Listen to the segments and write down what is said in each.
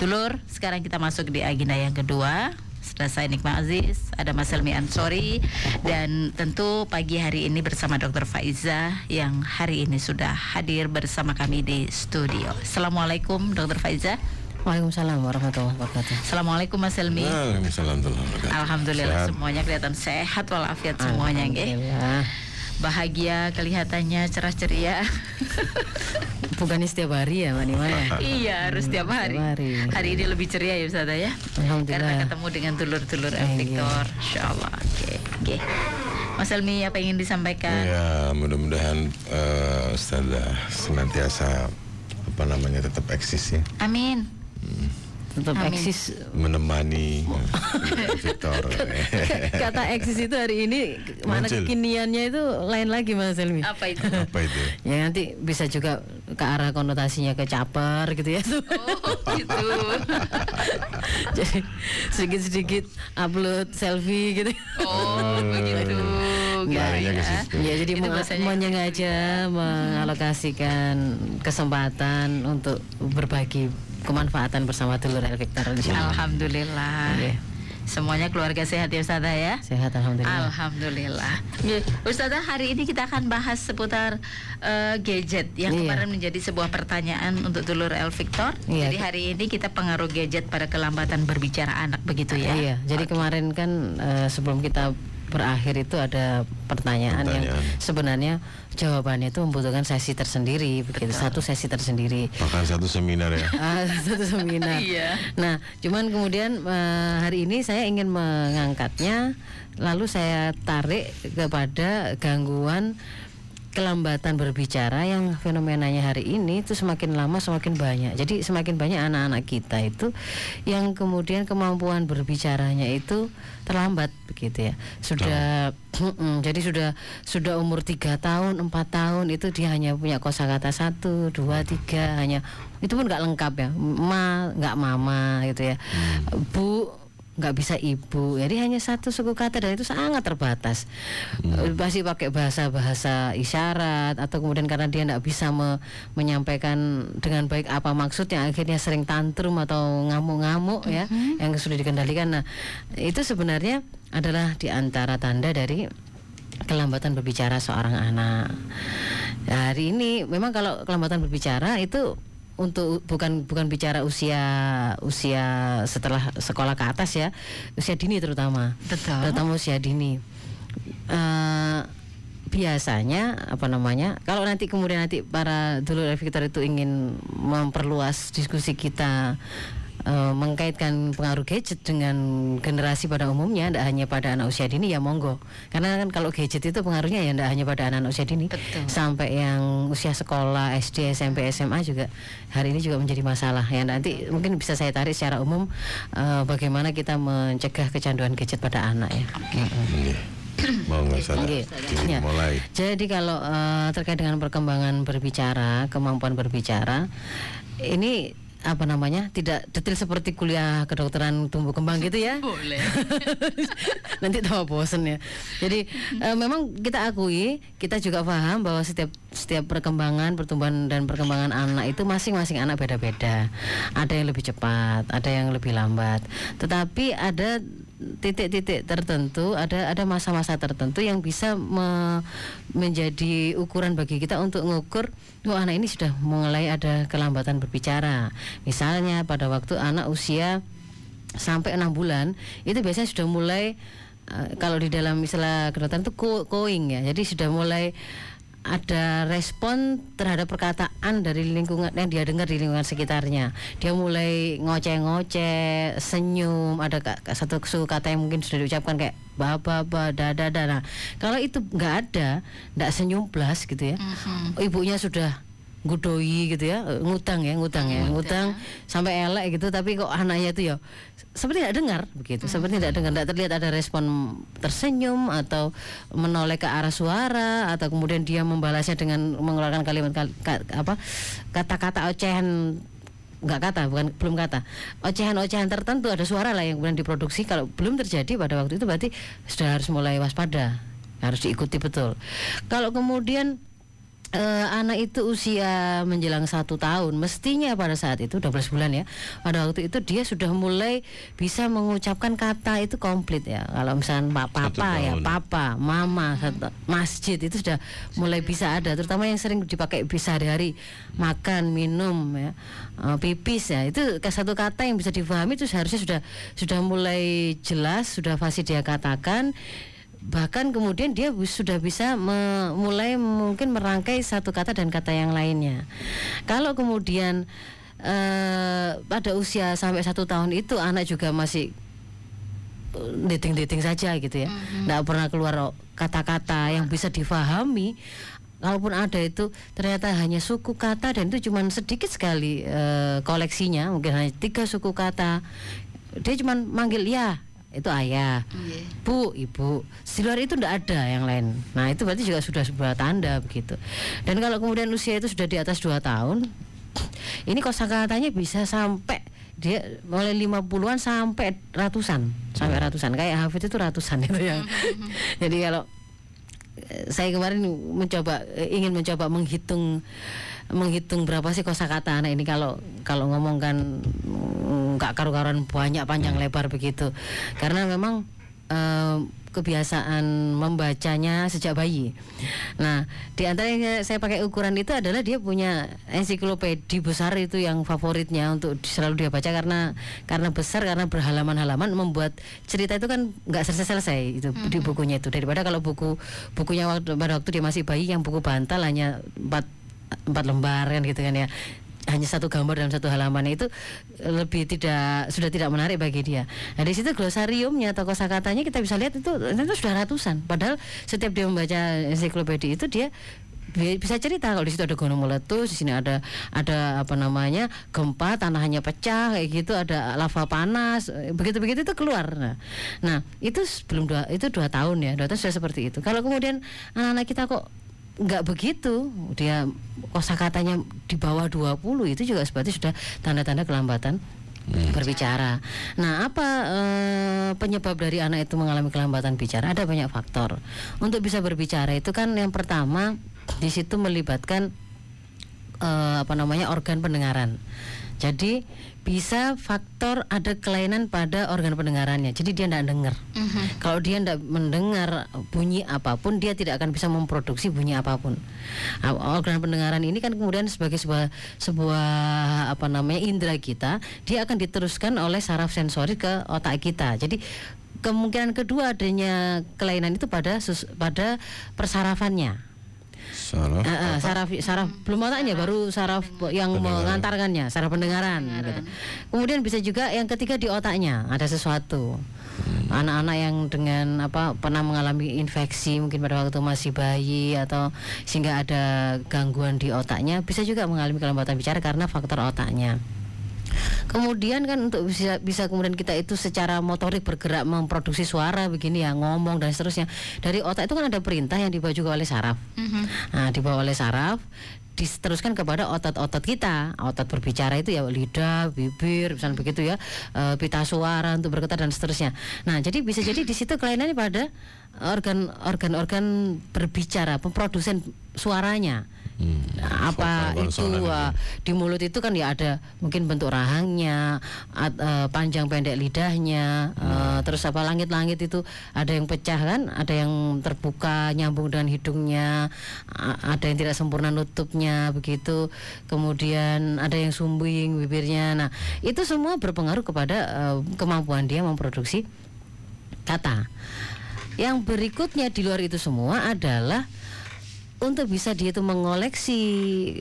Dulur, sekarang kita masuk di agenda yang kedua. Sudah saya Nikma Aziz, ada Mas Helmi Ansori dan tentu pagi hari ini bersama Dr. Faiza yang hari ini sudah hadir bersama kami di studio. Assalamualaikum Dr. Faiza. Waalaikumsalam warahmatullahi wabarakatuh. Assalamualaikum Mas Helmi. Waalaikumsalam. Alhamdulillah Sehat. semuanya kelihatan sehat walafiat semuanya nggih. Alhamdulillah. Bahagia kelihatannya cerah ceria. Bukannya setiap hari ya, Mbak Nima ya? iya, harus setiap hari. Setiap hari. ini lebih ceria ya Ustazah ya. Alhamdulillah. Karena ketemu dengan dulur-dulur Iya. Victor. Insyaallah. Oke, oke. Mas Helmi apa yang ingin disampaikan? Ya, mudah-mudahan eh, Ustazah senantiasa apa namanya tetap eksis ya, Amin. Tetap Amin. eksis. menemani Victor. Kata eksis itu hari ini mana Muncul. kekiniannya itu lain lagi Mas Helmi. Apa itu? apa itu? Ya nanti bisa juga ke arah konotasinya ke caper gitu ya. Oh, gitu. Jadi sedikit-sedikit upload selfie gitu. Oh, begitu. Gaya. situ. Ya jadi Itu menyengaja mengalokasikan kesempatan untuk berbagi kemanfaatan bersama dulur El Victor insyaallah. Alhamdulillah. Iya. Semuanya keluarga sehat ya Ustazah ya. Sehat alhamdulillah. Alhamdulillah. Ya, Ustazah hari ini kita akan bahas seputar eh, gadget yang Iya. kemarin menjadi sebuah pertanyaan untuk dulur El Victor. Iya. Jadi hari ini kita pengaruh gadget pada kelambatan berbicara anak begitu ya. Iya, jadi Oke. kemarin kan eh, sebelum kita berakhir itu ada pertanyaan, yang Pertanyaan. sebenarnya jawabannya itu membutuhkan sesi tersendiri begitu, satu sesi tersendiri. Bahkan satu seminar ya. Ah, satu seminar. Iya. Nah, cuman kemudian eh, hari ini saya ingin mengangkatnya, lalu saya tarik kepada gangguan kelambatan berbicara yang fenomenanya hari ini itu semakin lama semakin banyak. Jadi semakin banyak anak-anak kita itu yang kemudian kemampuan berbicaranya itu terlambat begitu ya. Sudah Mm-mm, jadi sudah sudah umur tiga tahun empat tahun itu dia hanya punya kosakata satu dua tiga hanya itu pun nggak lengkap ya ma nggak mama gitu ya bu nggak bisa ibu. Jadi hanya satu suku kata dan itu sangat terbatas. Eh, pasti pakai bahasa bahasa isyarat atau kemudian karena dia nggak bisa me- menyampaikan dengan baik apa maksudnya akhirnya sering tantrum atau ngamuk-ngamuk ya yang sudah dikendalikan. Nah itu sebenarnya adalah di antara tanda dari kelambatan berbicara seorang anak. Nah, hari ini memang kalau kelambatan berbicara itu untuk bukan bukan bicara usia usia setelah sekolah ke atas ya, usia dini terutama. Betul. Terutama usia dini. Eh, biasanya apa namanya kalau nanti kemudian nanti para dulur Victor itu ingin memperluas diskusi kita eh, mengkaitkan pengaruh gadget dengan generasi pada umumnya tidak hanya pada anak usia dini ya monggo karena kan kalau gadget itu pengaruhnya ya tidak hanya pada anak usia dini Betul. sampai yang usia sekolah SD SMP SMA juga hari ini juga menjadi masalah ya nanti mungkin bisa saya tarik secara umum eh, bagaimana kita mencegah kecanduan gadget pada anak ya Iya. Mau nggak salah. Oke. Ini Ya. Mulai. Jadi kalau eh, terkait dengan perkembangan berbicara, kemampuan berbicara, ini apa namanya tidak detail seperti kuliah kedokteran tumbuh kembang gitu ya. Boleh. Nanti tambah bosen ya. Jadi eh, memang kita akui, kita juga paham bahwa setiap setiap perkembangan, pertumbuhan dan perkembangan anak itu masing-masing anak beda-beda. Ada yang lebih cepat, ada yang lebih lambat. Tetapi ada titik-titik tertentu, ada ada masa-masa tertentu yang bisa me- menjadi ukuran bagi kita untuk mengukur, oh anak ini sudah mulai ada kelambatan berbicara. Misalnya pada waktu anak usia sampai enam bulan itu biasanya sudah mulai eh, kalau di dalam istilah kedokteran itu cooing ya jadi sudah mulai ada respon terhadap perkataan dari lingkungan yang dia dengar di lingkungan sekitarnya. Dia mulai ngoceh-ngoceh senyum ada satu suku kata yang mungkin sudah diucapkan kayak ba ba ba da da da. Nah kalau itu nggak ada nggak senyum plus gitu ya ibunya sudah gudoi gitu ya ngutang ya ngutang ya ngutang sampai elek gitu tapi kok anaknya itu ya seperti tidak dengar begitu. Seperti tidak dengar tidak terlihat ada respon tersenyum atau menoleh ke arah suara atau kemudian dia membalasnya dengan mengeluarkan kalimat kal- ka- apa kata-kata ocehan nggak kata bukan belum kata. Ocehan-ocehan tertentu ada suara lah yang kemudian diproduksi. Kalau belum terjadi pada waktu itu berarti sudah harus mulai waspada harus diikuti betul. Kalau kemudian eh, anak itu usia menjelang satu tahun mestinya pada saat itu 12 bulan ya pada waktu itu dia sudah mulai bisa mengucapkan kata itu komplit ya. Kalau misalnya pak papa ya papa mama satu- masjid itu sudah mulai bisa ada terutama yang sering dipakai bisa hari-hari makan minum ya eh, pipis ya. Itu ke- satu kata yang bisa difahami itu seharusnya sudah sudah mulai jelas sudah fasih dia katakan bahkan kemudian dia sudah bisa mulai mungkin merangkai satu kata dan kata yang lainnya. Kalau kemudian eh, pada usia sampai satu tahun itu anak juga masih dating-dating saja gitu ya. Nggak pernah keluar kata-kata yang bisa difahami. Kalaupun ada itu ternyata hanya suku kata dan itu cuma sedikit sekali eh, koleksinya. Mungkin hanya tiga suku kata. Dia cuma manggil ya itu ayah. Iya. bu ibu. Di luar itu tidak ada yang lain. Nah itu berarti juga sudah sebuah tanda begitu. Dan kalau kemudian usia itu sudah di atas dua tahun ini kosakatanya bisa sampai dia mulai 50-an sampai ratusan sampai ratusan. Kayak Hafid itu ratusan itu yang jadi kalau eh, saya kemarin mencoba eh, ingin mencoba menghitung menghitung berapa sih kosakata anak ini kalau kalau ngomong kan mm, nggak karu-karuan banyak panjang lebar begitu. Karena memang eh, kebiasaan membacanya sejak bayi. Nah, di antara yang saya pakai ukuran itu adalah dia punya ensiklopedi besar itu yang favoritnya untuk selalu dia baca karena karena besar karena berhalaman-halaman membuat cerita itu kan nggak selesai-selesai itu di bukunya itu. Daripada kalau buku bukunya waktu pada waktu dia masih bayi yang buku bantal hanya empat empat lembar kan gitu kan ya hanya satu gambar dalam satu halaman itu lebih tidak sudah tidak menarik bagi dia. Nah di situ glosariumnya atau kosakatanya kita bisa lihat itu itu sudah ratusan. Padahal setiap dia membaca ensiklopedia itu dia bi- bisa cerita kalau di situ ada gunung meletus, di sini ada ada apa namanya gempa, tanahnya pecah kayak gitu, ada lava panas, begitu begitu itu keluar. Nah, nah itu sebelum dua itu dua tahun ya, dua tahun sudah seperti itu. Kalau kemudian anak-anak kita kok nggak begitu dia kosakatanya di bawah 20 itu juga seperti sudah tanda-tanda kelambatan berbicara. Nah, apa eh, penyebab dari anak itu mengalami kelambatan bicara? Ada banyak faktor. Untuk bisa berbicara itu kan yang pertama di situ melibatkan eh, apa namanya organ pendengaran. Jadi bisa faktor ada kelainan pada organ pendengarannya. Jadi dia tidak dengar. Kalau dia tidak mendengar bunyi apa pun, dia tidak akan bisa memproduksi bunyi apa pun. Organ pendengaran ini kan kemudian sebagai sebuah sebuah apa namanya indera kita, dia akan diteruskan oleh saraf sensori ke otak kita. Jadi kemungkinan kedua adanya kelainan itu pada sus- pada persarafannya. Salah. Ah, ah, saraf saraf belum otaknya baru saraf yang mengantarkannya saraf pendengaran, gitu. kemudian bisa juga yang ketiga di otaknya ada sesuatu. Anak-anak yang dengan apa pernah mengalami infeksi mungkin pada waktu masih bayi atau sehingga ada gangguan di otaknya bisa juga mengalami kelambatan bicara karena faktor otaknya Kemudian kan untuk bisa bisa kemudian kita itu secara motorik bergerak memproduksi suara begini ya ngomong dan seterusnya. Dari otak itu kan ada perintah yang dibawa juga oleh saraf. Nah dibawa oleh saraf diteruskan kepada otot-otot kita. Otot berbicara itu ya lidah bibir misalnya begitu ya eh, pita suara untuk berkata dan seterusnya. Nah jadi bisa jadi di situ kelainannya pada organ organ-organ berbicara pemprodusen suaranya Hmm. Nah, apa itu uh, di mulut itu kan ya ada mungkin bentuk rahangnya at- eh, panjang pendek lidahnya eh, terus apa langit-langit itu ada yang pecah kan? Ada yang terbuka nyambung dengan hidungnya ada yang tidak sempurna nutupnya begitu. Kemudian ada yang sumbing bibirnya. Nah itu semua berpengaruh kepada eh, kemampuan dia memproduksi kata. Yang berikutnya di luar itu semua adalah untuk bisa dia itu mengoleksi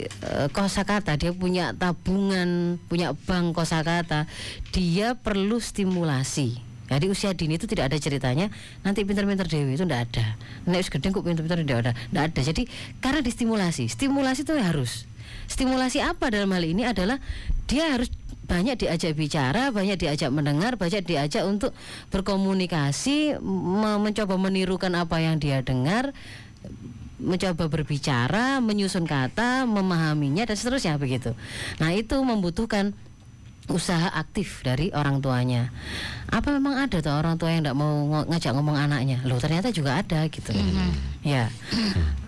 eh, kosakata, dia punya tabungan, punya bank kosakata, dia perlu stimulasi. Jadi usia dini itu tidak ada ceritanya nanti pinter-pinter dewi itu tidak ada. Nek gede kok pinter-pinter tidak ada, tidak ada. Jadi karena distimulasi, stimulasi itu harus. Stimulasi apa dalam hal ini adalah dia harus banyak diajak bicara, banyak diajak mendengar, banyak diajak untuk berkomunikasi, me- mencoba menirukan apa yang dia dengar, mencoba berbicara, menyusun kata, memahaminya dan seterusnya begitu. Nah, itu membutuhkan usaha aktif dari orang tuanya. Apa memang ada tuh orang tua yang tidak mau ngajak ngomong anaknya? Loh ternyata juga ada gitu. Ya,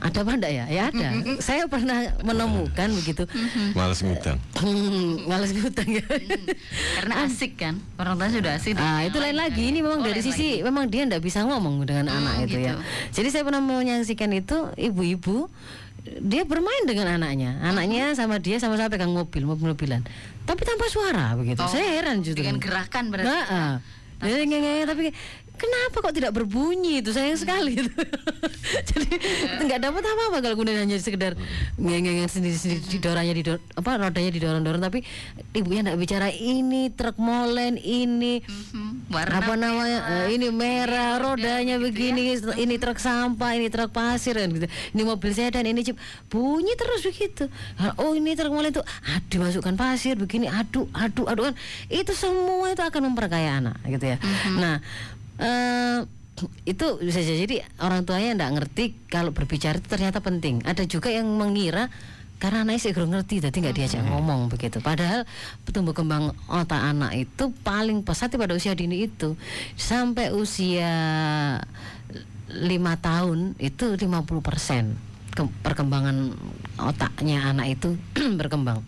ada apa enggak ya? Ya ada. Saya pernah menemukan begitu. Males ngutang. Hmm, males ngutang ya. Karena asik kan, orang tua sudah asik. Ah itu lain lain lagi. Ini memang Oh, dari sisi lagi. memang dia tidak bisa ngomong dengan anak itu ya. gitu. Jadi saya pernah menyaksikan itu ibu-ibu dia bermain dengan anaknya, anaknya sama dia sama-sama pegang mobil, mobil-mobilan, tapi tanpa suara begitu. Oh, saya heran justru. dengan gerakan berarti. Nah, ah. Ngenge, tapi kenapa kok tidak berbunyi itu? Sayang sekali itu. Jadi nggak dapat apa-apa kalau kemudian hanya sekedar ngenge sendiri-sendiri didorongnya didor apa rodanya didorong-dorong. Tapi ibunya nggak bicara ini truk molen ini Mhm, warna apa namanya eh, ini merah rodanya begini ini truk sampah ini truk pasir kan gitu. Ini mobil sedan ini jeep bunyi terus begitu. Oh ini truk molen itu aduh masukkan pasir begini aduh aduh aduh kan. Itu semua itu akan memperkaya anak gitu ya. Nah eh, itu bisa jadi orang tuanya tidak ngerti kalau berbicara itu ternyata penting. Ada juga yang mengira karena anaknya sih ngerti jadi nggak diajak ngomong begitu. Padahal tumbuh kembang otak anak itu paling pesat pada usia dini itu. Sampai usia lima tahun itu 50% ke- perkembangan otaknya anak itu berkembang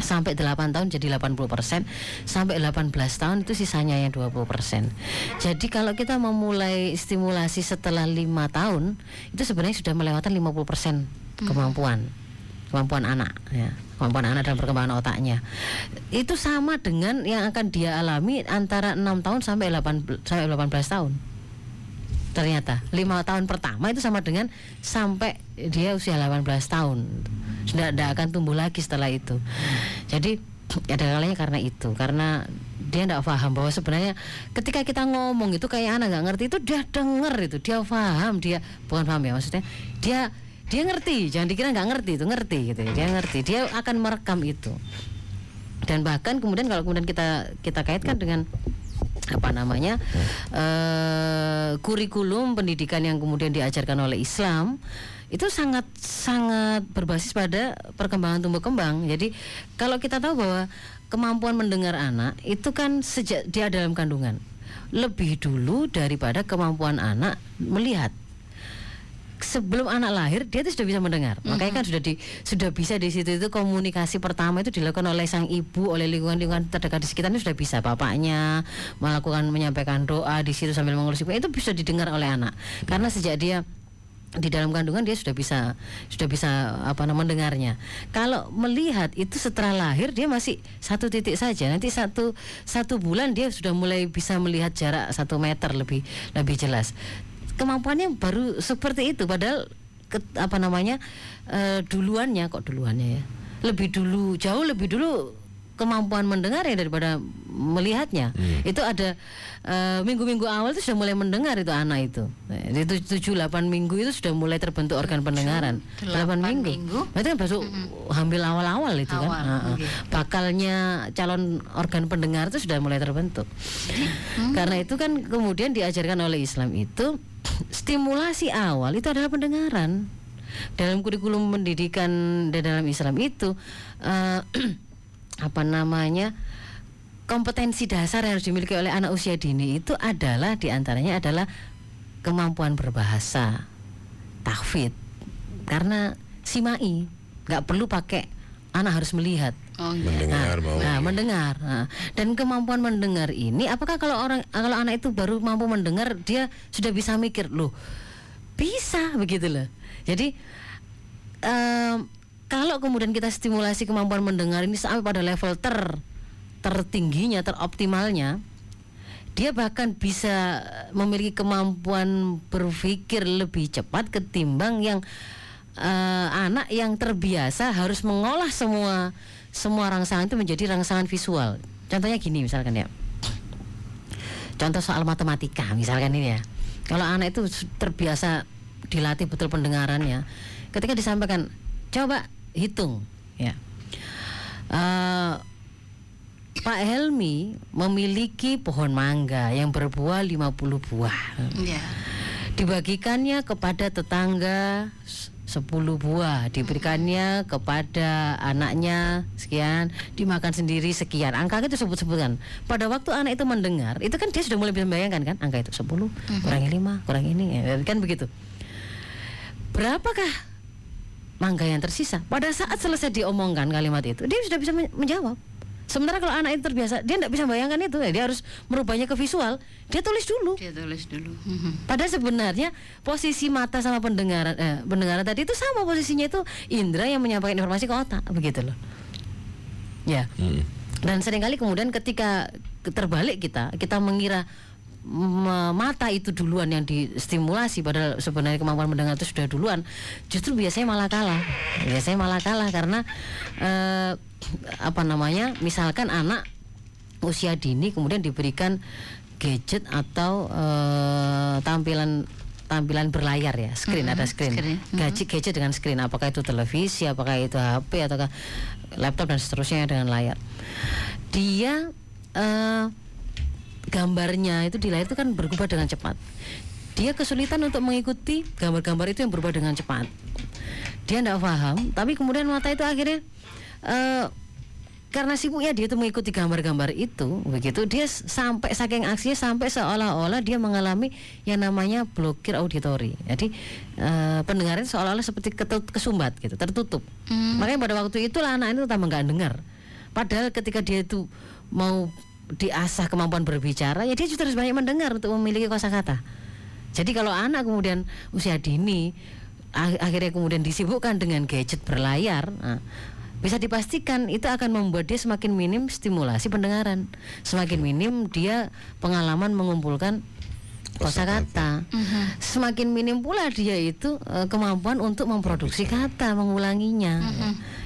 sampai 8 tahun jadi 80% sampai 18 tahun itu sisanya yang 20% jadi kalau kita memulai stimulasi setelah lima tahun itu sebenarnya sudah melewati 50% kemampuan. Kemampuan anak ya. Kemampuan anak dalam perkembangan otaknya. Itu sama dengan yang akan dia alami antara 6 tahun sampai 8 sampai 18 tahun. Ternyata lima tahun pertama itu sama dengan sampai dia usia 18 tahun sudah tidak akan tumbuh lagi setelah itu. Jadi ada kalanya karena itu. Karena dia tidak paham bahwa sebenarnya ketika kita ngomong itu kayak anak nggak ngerti itu dia denger itu. Dia paham dia bukan paham ya maksudnya dia dia ngerti. Jangan dikira nggak ngerti itu ngerti gitu ya. dia ngerti dia akan merekam itu. Dan bahkan kemudian kalau kemudian kita kita kaitkan dengan apa namanya eh, kurikulum pendidikan yang kemudian diajarkan oleh Islam itu sangat sangat berbasis pada perkembangan tumbuh kembang. Jadi kalau kita tahu bahwa kemampuan mendengar anak itu kan sejak dia dalam kandungan. Lebih dulu daripada kemampuan anak melihat. Sebelum anak lahir dia itu sudah bisa mendengar. Makanya kan sudah di sudah bisa di situ itu komunikasi pertama itu dilakukan oleh sang ibu oleh lingkungan lingkungan terdekat di sekitarnya sudah bisa bapaknya melakukan menyampaikan doa di situ sambil mengurus ibu itu bisa didengar oleh anak. Karena sejak dia di dalam kandungan dia sudah bisa sudah bisa apa namanya mendengarnya. Kalau melihat itu setelah lahir dia masih satu titik saja. Nanti satu satu bulan dia sudah mulai bisa melihat jarak satu meter lebih lebih jelas. Kemampuannya baru seperti itu. Padahal ke- apa namanya eh, duluannya kok duluannya ya lebih dulu jauh lebih dulu kemampuan mendengar ya daripada melihatnya. Itu ada eh, minggu-minggu awal itu sudah mulai mendengar itu anak itu. Eh, itu tujuh delapan minggu itu sudah mulai terbentuk organ pendengaran. delapan minggu. minggu. itu kan masuk hamil awal-awal itu kan? Awal, Ah, ah. oke. bakalnya calon organ pendengar itu sudah mulai terbentuk. Karena itu kan kemudian diajarkan oleh Islam itu stimulasi awal itu adalah pendengaran. Dalam kurikulum pendidikan di dalam Islam itu eh, apa namanya kompetensi dasar yang harus dimiliki oleh anak usia dini itu adalah di antaranya adalah kemampuan berbahasa tahfidz karena simai nggak perlu pakai anak harus melihat Oh iya. Mendengar mau. Nah, mendengar. Nah, dan kemampuan mendengar ini, apakah kalau orang kalau anak itu baru mampu mendengar, dia sudah bisa mikir loh, bisa begitu loh. Jadi em, kalau kemudian kita stimulasi kemampuan mendengar ini sampai pada level ter tertingginya, teroptimalnya, dia bahkan bisa memiliki kemampuan berpikir lebih cepat ketimbang yang eh, anak yang terbiasa harus mengolah semua semua rangsangan itu menjadi rangsangan visual. Contohnya gini misalkan ya. Contoh soal matematika misalkan ini ya. Kalau anak itu terbiasa dilatih betul pendengarannya, ketika disampaikan coba hitung ya. Eh, Pak Helmi memiliki pohon mangga yang berbuah 50 buah. Iya. dibagikannya kepada tetangga s- 10 buah. Diberikannya kepada anaknya sekian. Dimakan sendiri sekian. Angka itu sebut-sebutkan pada waktu anak itu mendengar itu kan dia sudah mulai bisa membayangkan kan. Angka itu 10 kurangi 5 kurangi ini. Ya, kan begitu. Berapakah mangga yang tersisa pada saat selesai diomongkan kalimat itu dia sudah bisa men- menjawab sementara kalau anak itu terbiasa dia tidak bisa bayangkan itu ya, dia harus merubahnya ke visual dia tulis dulu Dia tulis dulu. Padahal sebenarnya posisi mata sama pendengaran eh, pendengaran tadi itu sama posisinya itu indera yang menyampaikan informasi ke otak begitu loh. Ya. Hmm. Dan sering kali kemudian ketika terbalik kita kita mengira mata itu duluan yang distimulasi padahal sebenarnya kemampuan mendengar itu sudah duluan. Justru biasanya malah kalah. Biasanya malah kalah karena eh, apa namanya misalkan anak usia dini kemudian diberikan gadget atau eh, tampilan tampilan berlayar ya screen ada screen, screen. gadget gadget dengan screen apakah itu televisi apakah itu HP ataukah laptop dan seterusnya dengan layar. Dia eh, gambarnya itu di layar itu kan berubah dengan cepat. Dia kesulitan untuk mengikuti gambar-gambar itu yang berubah dengan cepat. Dia tidak paham tapi kemudian mata itu akhirnya eh, karena sibuknya dia itu mengikuti gambar-gambar itu begitu. Dia sampai saking aksinya sampai seolah-olah dia mengalami yang namanya blokir auditori. Jadi eh, pendengaran seolah-olah seperti ketut- kesumbat gitu tertutup. Makanya pada waktu itulah anak itu tambah nggak dengar. Padahal ketika dia itu mau diasah kemampuan berbicara ya dia juga harus banyak mendengar untuk memiliki kosakata. Jadi kalau anak kemudian usia dini ak- akhirnya kemudian disibukkan dengan gadget berlayar, nah, bisa dipastikan itu akan membuat dia semakin minim stimulasi pendengaran, semakin minim dia pengalaman mengumpulkan kosakata, semakin minim pula dia itu eh, kemampuan untuk memproduksi kata, mengulanginya.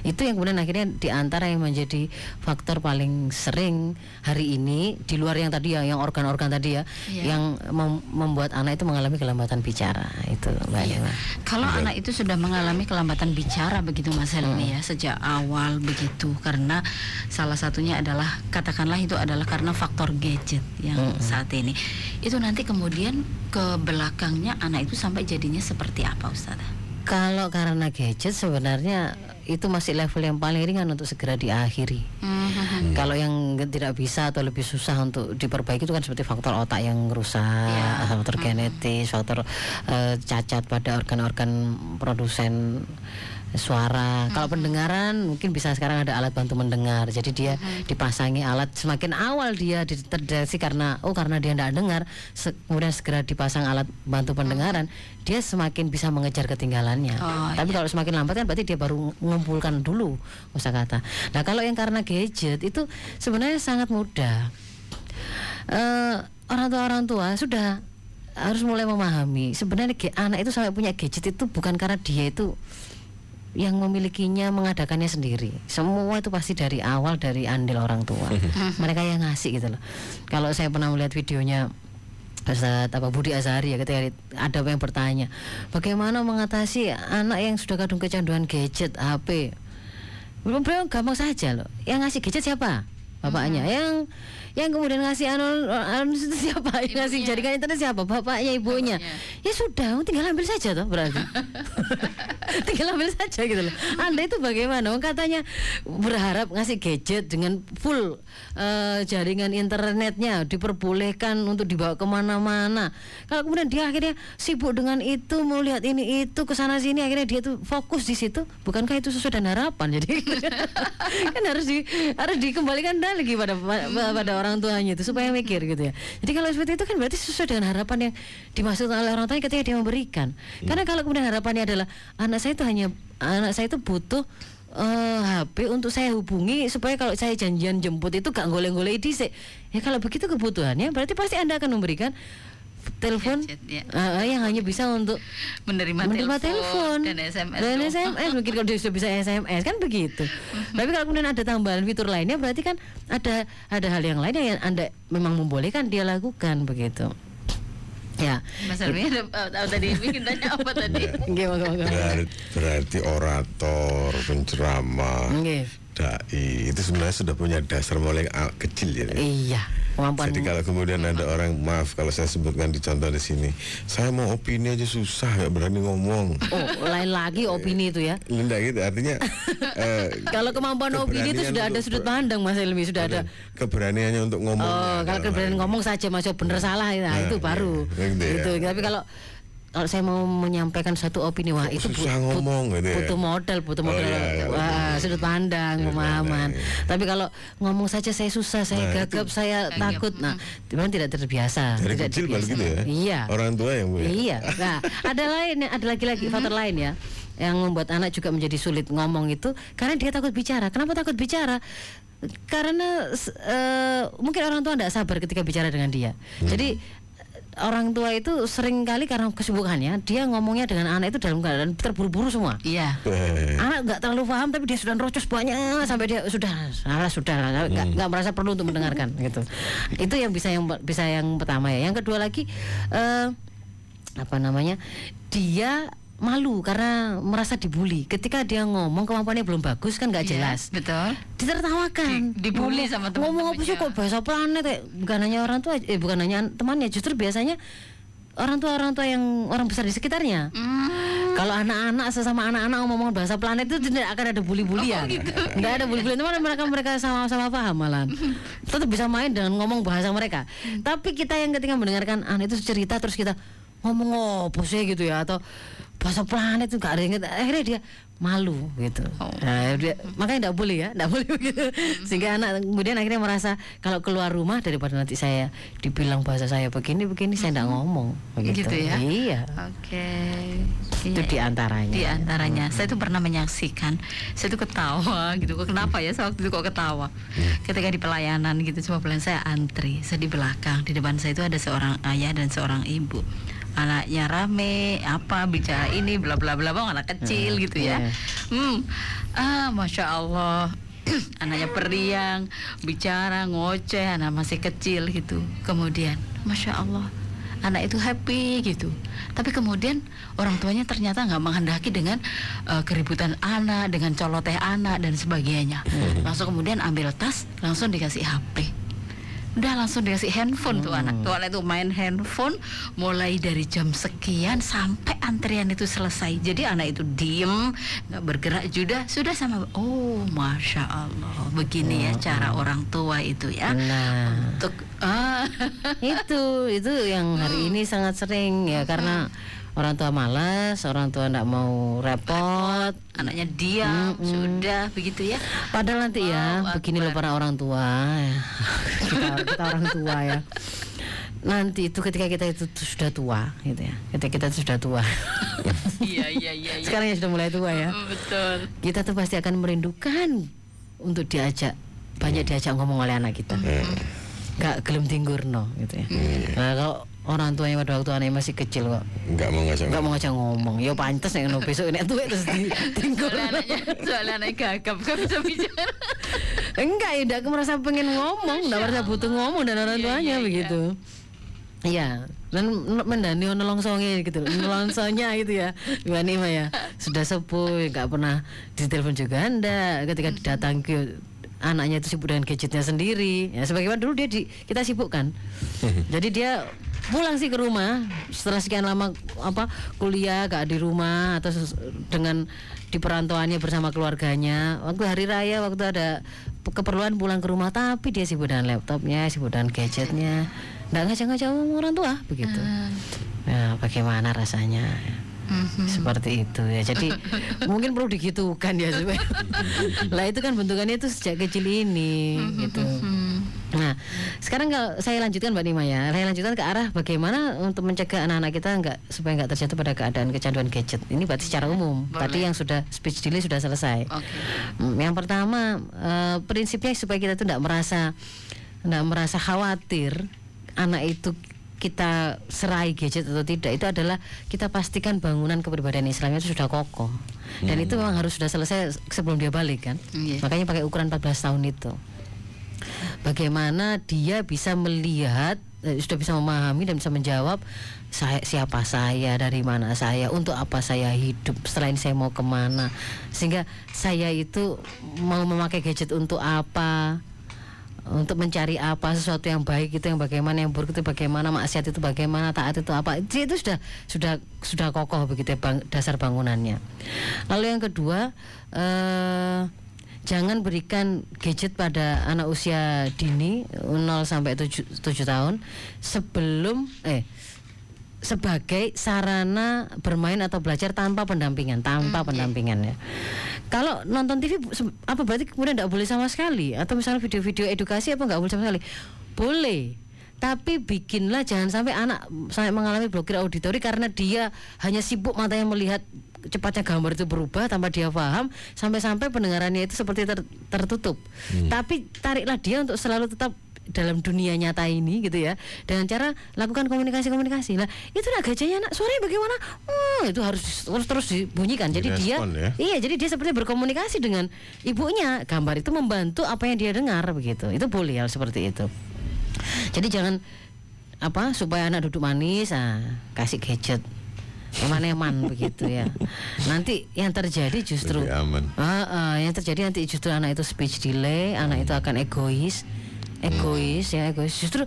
Itu yang kemudian akhirnya di antara yang menjadi faktor paling sering hari ini di luar yang tadi ya, yang organ-organ tadi ya, Iya. yang mem- membuat anak itu mengalami kelambatan bicara. Itu mbak Lema. Kalau anak itu sudah mengalami kelambatan bicara begitu Mas Helmi ya sejak awal begitu. Karena salah satunya adalah katakanlah itu adalah karena faktor gadget yang saat ini. Itu nanti kemudian ke belakangnya anak itu sampai jadinya seperti apa Ustazah? Kalau karena gadget sebenarnya itu masih level yang paling ringan untuk segera diakhiri. Mhm. Kalau yang tidak bisa atau lebih susah untuk diperbaiki itu kan seperti faktor otak yang rusak, Ya. faktor genetis, faktor eh, cacat pada organ-organ produsen suara. Kalau pendengaran mungkin bisa sekarang ada alat bantu mendengar. Jadi dia dipasangi alat semakin awal dia di- terdeteksi karena oh karena dia tidak dengar, se- kemudian segera dipasang alat bantu pendengaran, dia semakin bisa mengejar ketinggalannya. Oh, Tapi kalau semakin lambat kan berarti dia baru mengumpulkan dulu kosakata. Nah, kalau yang karena gadget itu sebenarnya sangat mudah. Eh, orang tua orang tua sudah harus mulai memahami sebenarnya anak itu sampai punya gadget itu bukan karena dia itu yang memilikinya mengadakannya sendiri. Semua itu pasti dari awal dari andil orang tua. Mereka yang ngasih gitu loh. Kalau saya pernah melihat videonya Ustaz apa Budi Azhari ya ketika ada yang bertanya bagaimana mengatasi anak yang sudah kadung kecanduan gadget HP belum beliau gampang saja loh. Yang ngasih gadget siapa? Bapaknya. Yang yang kemudian ngasih anu, anu itu siapa? Yang ngasih jaringan internet siapa? Bapaknya ibunya. Bapaknya. ya sudah tinggal ambil saja toh berarti. Tinggal ambil saja gitu loh. Anda itu bagaimana? Katanya berharap ngasih gadget dengan full eh, jaringan internetnya diperbolehkan untuk dibawa ke mana-mana. Kalau kemudian dia akhirnya sibuk dengan itu mau lihat ini itu ke sana sini akhirnya dia tuh fokus di situ. Bukankah itu sesuai dengan harapan? Jadi kan harus di harus dikembalikan lagi pada pada orang tuanya itu supaya mikir gitu ya. Jadi kalau seperti itu kan berarti sesuai dengan harapan yang dimaksudkan oleh orang tuanya ketika dia memberikan. Karena kalau kemudian harapannya adalah anak saya itu hanya anak saya itu butuh eh, HP untuk saya hubungi supaya kalau saya janjian jemput itu gak goleng-goleng dhisik. Ya kalau begitu kebutuhannya berarti pasti Anda akan memberikan telepon Gadget, ya. eh, yang hanya bisa untuk Menerima, menerima telepon, telepon dan SMS. dan dong. SMS mungkin kalau dia sudah bisa SMS kan begitu tapi kalau kemudian ada tambahan fitur lainnya berarti kan ada ada hal yang lain yang anda memang membolehkan dia lakukan begitu ya Mas Helmi ada oh, tadi bikin tanya apa tadi? Berarti, berarti orator, penceramah, Nggih. Dai itu sebenarnya sudah punya dasar mulai kecil ya. iya kemampuan Jadi kalau kemudian ada orang maaf kalau saya sebutkan di contoh di sini, saya mau opini aja susah nggak berani ngomong. oh lain lagi opini itu ya Linda gitu artinya eh, kalau kemampuan opini itu sudah ada sudut pandang Mas Ilmi sudah ada keberaniannya untuk ngomong. Oh, kalau keberanian ngomong saja masuk bener salah ya, Nah, itu baru. iya. Gitu ya. Gitu. Tapi kalau kalau saya mau menyampaikan satu opini wah itu bu- susah bu- ngomong gitu ya? butuh modal, butuh Oh, modal iya, kalau wah, gitu. sudut pandang, pemahaman. iya. Tapi kalau ngomong saja saya susah, saya Nah, gagap, saya takut. Nah, memang tidak terbiasa, Dari tidak kecil terbiasa. gitu ya. Iya. Orang tua yang punya. Iya. Nah, ada lain, ada lagi-lagi faktor lain ya yang membuat anak juga menjadi sulit ngomong itu karena dia takut bicara. Kenapa takut bicara? Karena eh, mungkin orang tua tidak sabar ketika bicara dengan dia. Jadi eh, orang tua itu sering kali karena kesibukannya dia ngomongnya dengan anak itu dalam keadaan terburu-buru semua. Iya. Eh, Anak nggak terlalu paham tapi dia sudah nerocos banyak sampai dia sudah salah sudah nggak nggak merasa perlu untuk mendengarkan gitu. Itu yang bisa yang bisa yang pertama ya. Yang kedua lagi eh, apa namanya dia malu karena merasa dibully. Ketika dia ngomong kemampuannya belum bagus kan nggak Iya, jelas. Betul. Ditertawakan, Di- dibully Ngomong- sama Ngomong apa sih kok bahasa planet ya? Bukan hanya orang tua, eh bukan hanya an- temannya, justru biasanya orang tua orang tua yang orang besar di sekitarnya. Hmm. Kalau anak-anak sesama anak-anak ngomong bahasa planet itu tidak akan ada bully-bulian. Oh, gitu. Nggak ada bully-bulian, Cuma mereka mereka sama-sama paham malah. Tetap bisa main dengan ngomong bahasa mereka. Hmm. Tapi kita yang ketika mendengarkan anak itu cerita terus kita ngomong apa sih gitu ya atau bahasa planet itu gak ada yang inget. akhirnya dia malu gitu. Oh. Nah, dia, makanya tidak boleh ya, tidak boleh begitu. Sehingga anak kemudian akhirnya merasa kalau keluar rumah daripada nanti saya dibilang bahasa saya begini begini saya tidak ngomong begitu. Gitu ya? Iya. Oke. Itu Iya. di antaranya. Di antaranya, saya tuh pernah menyaksikan, saya tuh ketawa gitu. Kok kenapa ya waktu itu kok ketawa? Ketika di pelayanan gitu, cuma pelayan saya antri, saya di belakang, di depan saya itu ada seorang ayah dan seorang ibu. Anaknya rame, apa bicara ini, bla bla bla, bang anak kecil gitu ya. iya. Hmm, ah, masya Allah. Anaknya periang, bicara, ngoceh, anak masih kecil gitu. Kemudian, masya Allah, anak itu happy gitu. Tapi kemudian orang tuanya ternyata nggak menghendaki dengan eh, keributan anak, dengan coloteh anak dan sebagainya. Langsung kemudian ambil tas, langsung dikasih HP. Udah langsung dikasih handphone tuh anak. Tuh anak itu main handphone mulai dari jam sekian sampai antrian itu selesai. Jadi anak itu diem, nggak bergerak juga. Sudah sama. Oh, masya Allah. Begini ya cara orang tua itu ya. Nah, Untuk ah, itu itu yang hari ini sangat sering ya karena orang tua malas, orang tua tidak mau repot. anaknya diam, sudah begitu ya. Padahal nanti ya, Allahu begini loh para orang tua, ya. kita, kita orang tua ya. Nanti itu ketika kita itu sudah tua, gitu ya. Ketika kita itu sudah tua. Iya iya iya. iya. Sekarang ya sudah mulai tua ya. Mm, Betul. Kita tuh pasti akan merindukan untuk diajak banyak diajak ngomong oleh anak kita. Gak gelem tinggurno gitu ya. Nah, kalau orang tuanya pada waktu anaknya masih kecil kok nggak mau ngajak nggak mau ngajak ngomong ya pantes nek ngono besok nek tuwek terus ditinggur Soalnya anaknya, soalnya anaknya gagap, gak bisa bicara. enggak ya enggak merasa pengen ngomong enggak merasa butuh ngomong dan orang Iya, tuanya iya, iya. begitu Iya, dan mendani ono longsonge gitu, longsongnya gitu ya. Ima ya, sudah sepuh, nggak pernah ditelepon juga anda. Ketika datang ke anaknya itu sibuk dengan gadgetnya sendiri. Ya, sebagaimana dulu dia di, kita sibuk kan. Jadi dia pulang sih ke rumah. Setelah sekian lama apa kuliah gak di rumah atau dengan di perantauannya bersama keluarganya. Waktu hari raya waktu ada pe- keperluan pulang ke rumah tapi dia sibuk dengan laptopnya sibuk dengan gadgetnya. Nggak ngajak-ngajak orang tua begitu. Nah bagaimana rasanya? Mhm. seperti itu ya. Jadi mungkin perlu digitukan ya supaya lah itu kan bentukannya itu sejak kecil ini gitu nah sekarang kalau saya lanjutkan mbak Nima ya. Saya lanjutkan ke arah bagaimana untuk mencegah anak-anak kita nggak supaya nggak terjatuh pada keadaan kecanduan gadget. Ini berarti secara umum. tadi yang sudah speech delay sudah selesai. Oke. Hmm, yang pertama eh, prinsipnya supaya kita tuh tidak merasa tidak merasa khawatir anak itu kita serai gadget atau tidak itu adalah kita pastikan bangunan kepribadian Islam itu sudah kokoh. Dan itu memang harus sudah selesai sebelum dia balik kan? Iya. makanya pakai ukuran 14 tahun itu bagaimana dia bisa melihat eh, sudah bisa memahami dan bisa menjawab saya siapa saya dari mana saya untuk apa saya hidup selain saya mau ke mana? Sehingga saya itu mau memakai gadget untuk apa? Untuk mencari apa sesuatu yang baik itu yang bagaimana yang buruk itu bagaimana maksiat itu bagaimana taat itu apa. Itu, itu sudah sudah sudah kokoh begitu ya bang- dasar bangunannya. Lalu yang kedua eh, jangan berikan gadget pada anak usia dini 0 sampai 7, 7 tahun sebelum eh sebagai sarana bermain atau belajar tanpa pendampingan, tanpa pendampingan ya. Kalau nonton TV apa berarti kemudian tidak boleh sama sekali atau misalnya video-video edukasi apa nggak boleh sama sekali? Boleh. Tapi bikinlah jangan sampai anak sampai mengalami blokir auditori karena dia hanya sibuk matanya melihat cepatnya gambar itu berubah tanpa dia paham sampai-sampai pendengarannya itu seperti ter- tertutup. Tapi tariklah dia untuk selalu tetap dalam dunia nyata ini gitu ya. Dengan cara lakukan komunikasi-komunikasi. Lah itu lah gajahnya anak suaranya bagaimana? Hmm, itu harus terus terus dibunyikan. Jadi dia ya. iya jadi dia seperti berkomunikasi dengan ibunya. Gambar itu membantu apa yang dia dengar begitu. Itu boleh hal seperti itu. Jadi jangan apa supaya anak duduk manis ah kasih gadget eman-eman begitu ya nanti yang terjadi justru Lebih aman. Ah, ah, yang terjadi nanti justru anak itu speech delay, anak itu akan egois, egois ya egois. Justru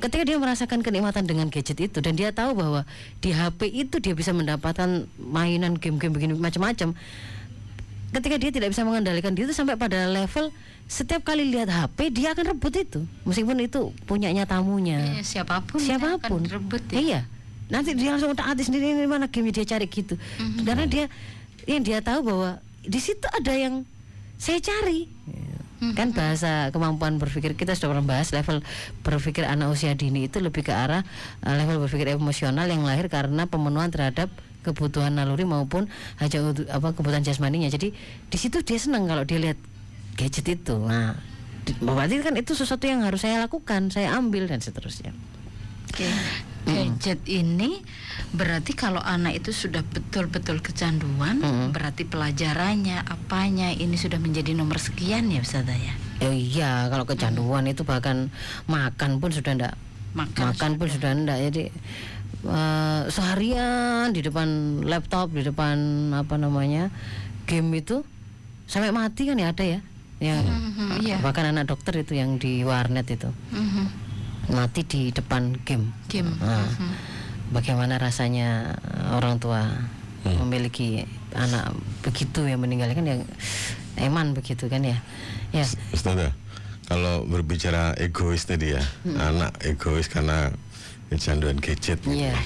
ketika dia merasakan kenikmatan dengan gadget itu dan dia tahu bahwa di HP itu dia bisa mendapatkan mainan game-game begini macam-macam. Ketika dia tidak bisa mengendalikan diri itu sampai pada level setiap kali lihat HP dia akan rebut itu, meskipun itu punyanya tamunya Iya, siapa pun siapa pun akan rebut ya. iya nanti dia langsung taati sendiri ini mana game dia cari gitu Mhm. karena dia yang dia tahu bahwa di situ ada yang saya cari Mhm. kan bahasa kemampuan berpikir kita sudah pernah bahas level berpikir anak usia dini itu lebih ke arah uh, level berpikir emosional yang lahir karena pemenuhan terhadap kebutuhan naluri maupun udu- apa kebutuhan jasmaninya jadi di situ dia senang kalau dia lihat gadget itu nah berarti kan itu sesuatu yang harus saya lakukan saya ambil dan seterusnya Oke. Gadget ini berarti kalau anak itu sudah betul-betul kecanduan, Mm-mm. berarti pelajarannya, apanya ini sudah menjadi nomor sekian ya Ustazah ya. Ya iya, kalau kecanduan itu bahkan makan pun sudah ndak Makan makan pun sudah ndak jadi eh, seharian di depan laptop, di depan apa namanya game itu sampai mati kan ya ada ya, yang Mhm, iya. bahkan anak dokter itu yang di warnet itu Mhm. Mati di depan game. Game. Nah, Mhm. bagaimana rasanya orang tua memiliki anak begitu yang meninggal kan yang eman begitu kan ya, ya. Ustazah, kalau berbicara egois tadi ya, anak egois karena kecanduan gadget. gitu. Iya.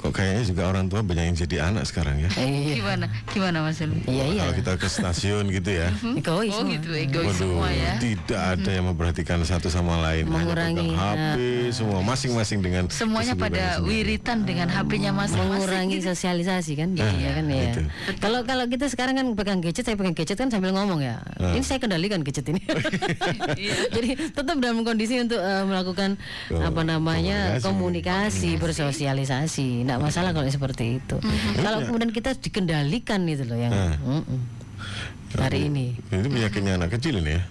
Kok kayaknya juga orang tua banyak yang jadi anak sekarang ya. Eh, iya. Gimana? Gimana Mas Helmi? Iya iya. Kalau kita ke stasiun gitu ya. Egois Oh semua. gitu, egois Waduh, semua ya. tidak ada yang memperhatikan satu sama lain. Mengurangi, pegang HP semua masing-masing dengan Semuanya pada sendiri. wiritan dengan HP-nya masing-masing. mengurangi gitu. sosialisasi kan Ah, jadinya kan ya. itu. Kalau kalau kita sekarang kan pegang gadget, saya pegang gadget kan sambil ngomong ya. Ah. Ini saya kendalikan gadget ini. Iya. Jadi tetap dalam kondisi untuk eh, melakukan Oh, apa namanya komunikasi. komunikasi, bersosialisasi. Tidak masalah kalau seperti itu. Mhm. Kalau kemudian kita dikendalikan itu loh yang Ah. Mm-mm. hari ini. Ini penyakitnya anak kecil ini ya.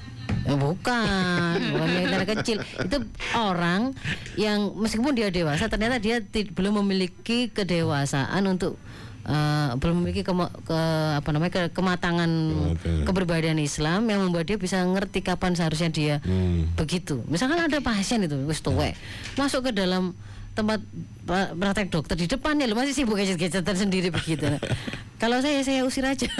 Eh, Bukan, bukan anak kecil. Itu orang yang meskipun dia dewasa, ternyata dia belum memiliki kedewasaan untuk eh, belum memiliki kema- ke, apa namanya ke- kematangan keberbedaan Islam yang membuat dia bisa ngerti kapan seharusnya dia Hmm. begitu. Misalkan ada pasien itu wis tuwek, masuk ke dalam tempat praktek dokter di depannya lo masih sibuk gadget-gadgetan sendiri begitu. Kalau saya saya usir aja.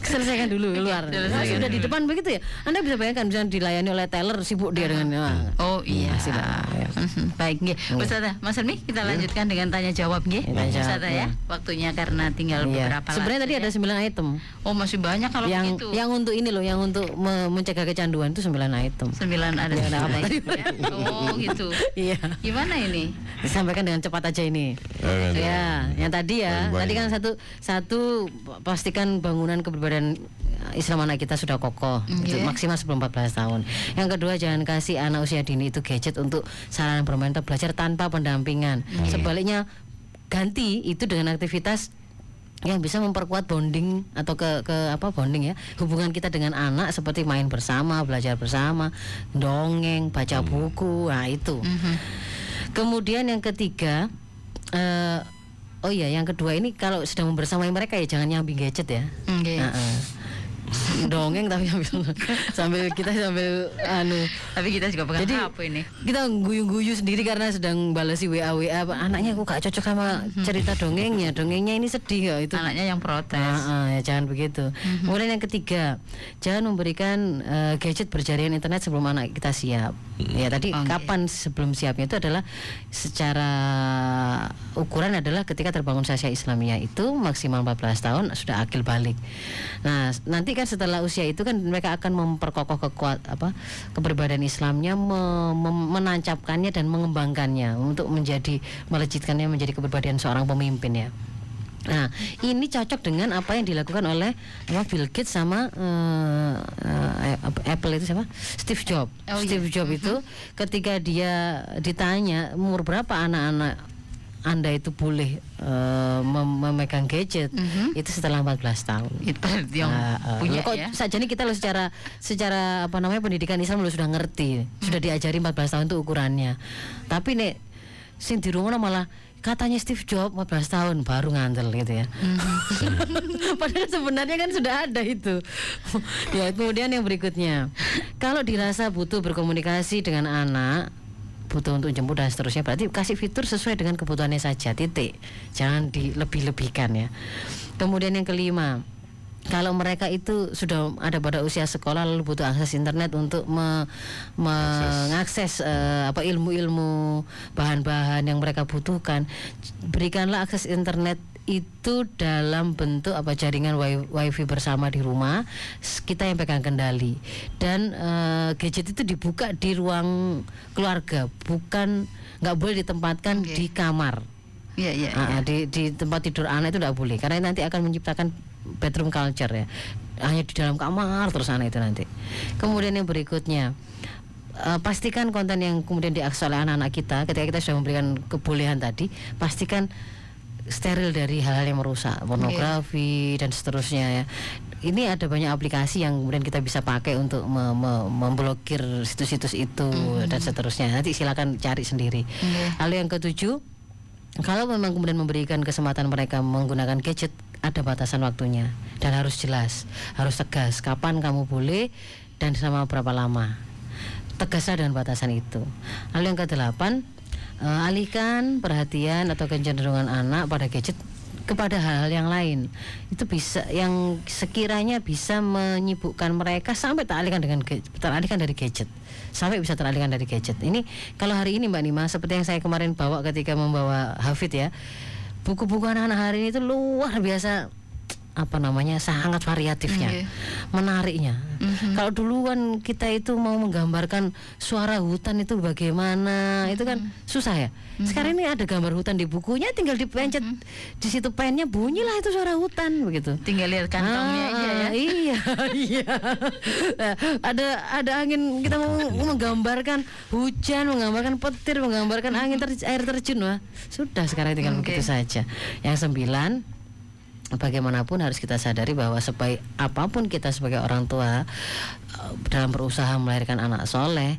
Selesaikan dulu keluar. Nah, Selesaikan sudah di depan begitu ya. Anda bisa bayangkan misalnya dilayani oleh teller sibuk dia dengan Oh iya. Lah, ya. Baik nggih. Ustazah, Mas Helmi kita lanjutkan dengan tanya jawab nggih. Ustazah ya. ya. Waktunya karena tinggal Iya. beberapa Sebenarnya tadi waktu ada ya. 9 item. Oh masih banyak kalau yang begitu. yang untuk ini loh, yang untuk me- mencegah kecanduan itu 9 item. Sembilan ada Ya, ada sembilan apa? itu ya. Oh gitu. Iya. Gimana ini? Disampaikan dengan cepat aja ini. Ya, kan? Ya, yang tadi ya. Tadi kan satu satu pastikan bangunan keberadaan Islam anak kita sudah kokoh Itu Oke. maksimal sebelum 14 tahun. Yang kedua jangan kasih anak usia dini itu gadget untuk sarana bermain atau belajar tanpa pendampingan. Sebaliknya ganti itu dengan aktivitas yang bisa memperkuat bonding atau ke ke apa bonding ya hubungan kita dengan anak seperti main bersama belajar bersama dongeng baca buku nah itu Mhm. Kemudian yang ketiga, eh, oh iya, yang kedua ini kalau sedang membersamai mereka ya jangan nyambi gadget ya. Oke. Nah, eh. Dongeng tapi sambil sambil kita sambil anu Tapi kita juga pegang Jadi HP ini. kita guyu-guyu sendiri karena sedang balesi WA WA anaknya aku gak cocok sama cerita dongengnya dongengnya ini sedih ya itu Anaknya yang protes. Ah, ah, ya jangan begitu. Kemudian yang ketiga, jangan memberikan eh, gadget berjaringan internet sebelum anak kita siap. Ya tadi Oke. kapan sebelum siapnya itu adalah secara ukuran adalah ketika terbangun sasya Islamiyah itu maksimal 14 tahun sudah akil balik. Nah, nanti kan setelah usia itu kan mereka akan memperkokoh kekuat apa kepribadian Islamnya, me- mem- menancapkannya dan mengembangkannya untuk menjadi melejitkannya menjadi kepribadian seorang pemimpin ya. Nah, ini cocok dengan apa yang dilakukan oleh apa, Bill Gates sama eh, apa- Apple itu siapa? Steve Jobs. Oh, iya. Steve Jobs itu ketika dia ditanya umur berapa anak-anak anda itu boleh eh, mem- memegang gadget itu setelah 14 tahun. Itu yang eh, punya kok ya. saja nih kita loh secara secara apa namanya pendidikan Islam lo sudah ngerti, sudah diajari 14 tahun itu ukurannya. Tapi nek sing dirungokno malah katanya Steve Jobs 14 tahun baru ngandel gitu ya. Padahal sebenarnya kan sudah ada itu. ya, kemudian yang berikutnya. Kalau dirasa butuh berkomunikasi dengan anak butuh untuk jemput dan seterusnya berarti kasih fitur sesuai dengan kebutuhannya saja titik jangan dilebih-lebihkan ya kemudian yang kelima kalau mereka itu sudah ada pada usia sekolah lalu butuh akses internet untuk me- mengakses eh, apa ilmu-ilmu bahan-bahan yang mereka butuhkan berikanlah akses internet itu dalam bentuk apa jaringan wi- wifi bersama di rumah kita yang pegang kendali dan eh, gadget itu dibuka di ruang keluarga bukan nggak boleh ditempatkan Oke. di kamar Iya, iya. Ah, ah, di di tempat tidur anak itu tidak boleh karena nanti akan menciptakan bedroom culture ya. Hanya di dalam kamar terus anak itu nanti. Kemudian yang berikutnya eh, pastikan konten yang kemudian diakses oleh anak-anak kita ketika kita sudah memberikan kebolehan tadi pastikan steril dari hal-hal yang merusak pornografi dan seterusnya ya. Ini ada banyak aplikasi yang kemudian kita bisa pakai untuk me- me- memblokir situs-situs itu dan seterusnya. Nanti silakan cari sendiri. Oke. lalu yang ketujuh kalau memang kemudian memberikan kesempatan mereka menggunakan gadget ada batasan waktunya. Dan harus jelas harus tegas kapan kamu boleh dan selama berapa lama. Tegaslah dengan batasan itu. Lalu yang kedelapan eh, alihkan perhatian atau kecenderungan anak pada gadget kepada hal-hal yang lain. Itu bisa yang sekiranya bisa menyibukkan mereka sampai teralihkan dengan ga- teralihkan dari gadget. Sampai bisa teralihkan dari gadget. Ini kalau hari ini Mbak Nima seperti yang saya kemarin bawa ketika membawa Hafid ya buku-buku anak-anak hari ini itu luar biasa apa namanya sangat variatifnya Iya. menariknya Mhm. kalau dulu kan kita itu mau menggambarkan suara hutan itu bagaimana itu kan Mhm. susah ya sekarang ini ada gambar hutan di bukunya tinggal dipencet Mhm. di situ pennya bunyilah itu suara hutan begitu Tinggal lihat kantongnya Ah, aja ya. Iya, iya. Nah, ada ada angin kita mau menggambarkan hujan, menggambarkan petir, menggambarkan angin ter- air terjun wah. Sudah sekarang tinggal Oke. begitu saja. Yang sembilan bagaimanapun harus kita sadari bahwa sebaik apa pun kita sebagai orang tua eh, dalam berusaha melahirkan anak soleh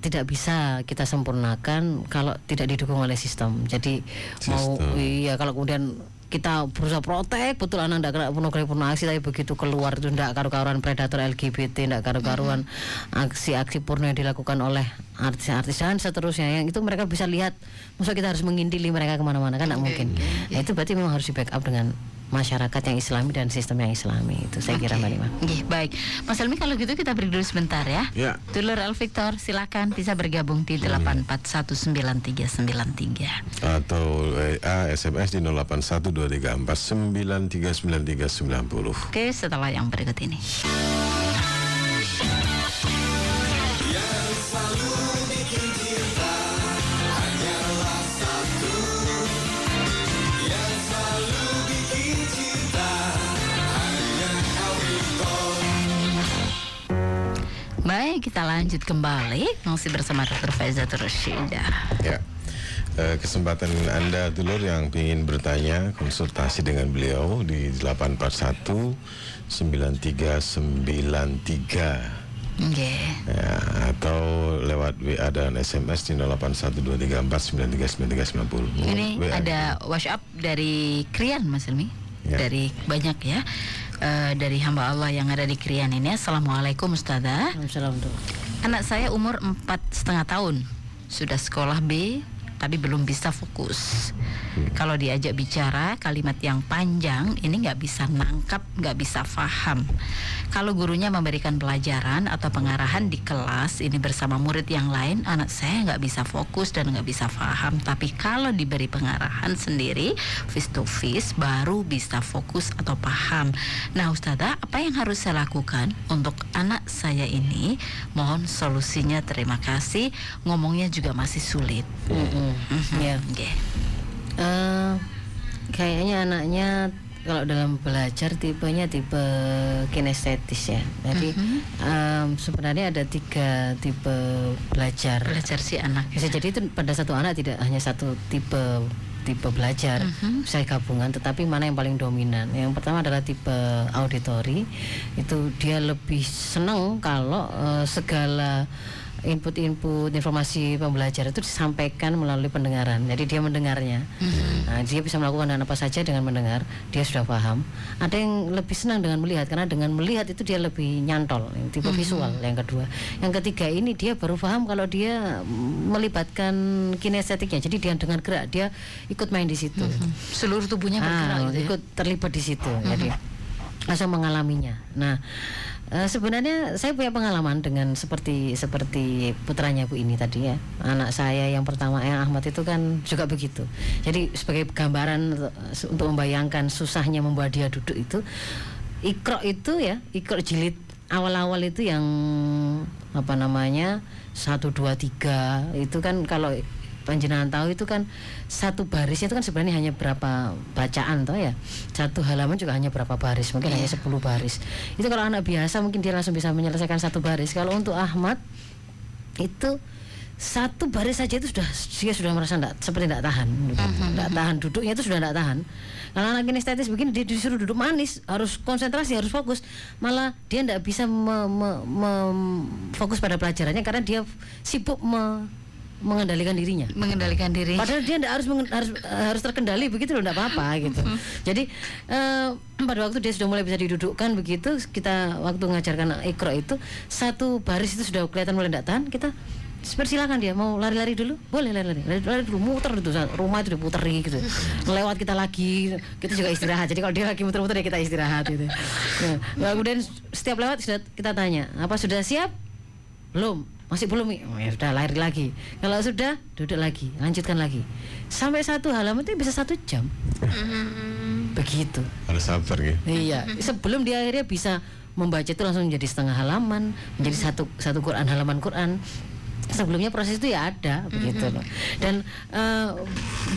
tidak bisa kita sempurnakan kalau tidak didukung oleh sistem. Jadi mau Sistem. iya kalau kemudian kita berusaha protek betul anak tidak kena pornografi pornoaksi tapi begitu keluar itu tidak karu-karuan predator LGBT tidak karu-karuan aksi-aksi porno yang dilakukan oleh artis-artis dan seterusnya. Yang itu mereka bisa lihat maksud kita harus mengintili mereka ke mana-mana kan tidak mungkin. nah, itu berarti memang harus di backup dengan masyarakat yang islami dan sistem yang islami itu saya kira mbak Lima Nggih, baik. Mas Helmi kalau gitu kita break dulu sebentar ya. Ya. Dulur El Victor silakan bisa bergabung di 8419393. atau WA SMS di 081234939390. Oke, setelah yang berikut ini. Baik, kita lanjut kembali masih bersama Dr. Faiza Rashida. Ya. Eh, kesempatan Anda dulur yang ingin bertanya konsultasi dengan beliau di 841 9393 Nggih. ya, atau lewat WA dan SMS di 081234939390. Ini WA. ada WhatsApp dari Krian Mas Helmi. Ya. Dari banyak ya. Eh, dari hamba Allah yang ada di Krian ini. Assalamualaikum Ustazah. Salam tuh. Anak saya umur empat setengah tahun, sudah sekolah B, tapi belum bisa fokus. Kalau diajak bicara kalimat yang panjang, ini nggak bisa nangkap, nggak bisa paham. Kalau gurunya memberikan pelajaran atau pengarahan di kelas ini bersama murid yang lain, anak saya nggak bisa fokus dan nggak bisa paham. Tapi kalau diberi pengarahan sendiri, face to face, baru bisa fokus atau paham. Nah, Ustazah, apa yang harus saya lakukan untuk anak saya ini? Mohon solusinya. Terima kasih. Ngomongnya juga masih sulit. Mm-mm. Ya. Oke. Eh, kayaknya anaknya kalau dalam belajar tipenya tipe kinestetis ya. Jadi em, sebenarnya ada tiga tipe belajar. Belajar si anak. Bisa jadi itu pada satu anak tidak hanya satu tipe tipe belajar, bisa gabungan. Tetapi mana yang paling dominan? Yang pertama adalah tipe auditori. Itu dia lebih senang kalau eh, segala input-input informasi pembelajar itu disampaikan melalui pendengaran. Jadi dia mendengarnya. Nah, dia bisa melakukan apa saja dengan mendengar. Dia sudah paham. Ada yang lebih senang dengan melihat karena dengan melihat itu dia lebih nyantol. Yang Tipe visual yang kedua. Yang ketiga ini dia baru paham kalau dia melibatkan kinestetiknya. Jadi dia dengan gerak dia ikut main di situ. Seluruh tubuhnya bergerak Ah, gitu ya. ikut terlibat di situ. Jadi langsung mengalaminya. Nah, eh, sebenarnya saya punya pengalaman dengan seperti seperti putranya Bu ini tadi ya. Anak saya yang pertama yang Ahmad itu kan juga begitu. Jadi sebagai gambaran untuk- untuk membayangkan susahnya membuat dia duduk itu ikro itu ya, ikro jilid awal-awal itu yang apa namanya satu dua tiga itu kan kalau panjenengan tahu itu kan satu barisnya itu kan sebenarnya hanya berapa bacaan toh ya. Satu halaman juga hanya berapa baris mungkin hanya 10 baris. Itu kalau anak biasa mungkin dia langsung bisa menyelesaikan satu baris. Kalau untuk Ahmad itu satu baris saja itu sudah dia sudah merasa enggak, seperti tidak tahan. Tidak tahan duduknya itu sudah tidak tahan. Kalau anak kinestetis begini dia disuruh duduk manis harus konsentrasi harus fokus. Malah dia tidak bisa me- me- me- fokus pada pelajarannya karena dia sibuk me- mengendalikan dirinya Mengendalikan diri. Padahal dia harus harus harus terkendali begitu loh, enggak apa-apa gitu. Jadi eh, pada waktu dia sudah mulai bisa didudukkan begitu, kita waktu mengajarkan ikro itu satu baris itu sudah kelihatan mulai enggak tahan, kita persilakan dia mau lari-lari dulu, boleh lari-lari, lari-lari dulu, muter itu rumah itu diputeri gitu. Lewat kita lagi, kita juga istirahat. Jadi kalau dia lagi muter-muter ya kita istirahat gitu. Nah, kemudian setiap lewat sudah kita tanya, apa sudah siap? belum masih belum oh, ya sudah lari lagi. Kalau sudah duduk lagi lanjutkan lagi. Sampai satu halaman itu bisa satu jam. Begitu. Harus sabar gitu. iya. Sebelum dia akhirnya bisa membaca itu langsung menjadi setengah halaman menjadi satu satu Quran halaman Quran. Sebelumnya proses itu ya ada begitu loh. Dan eh,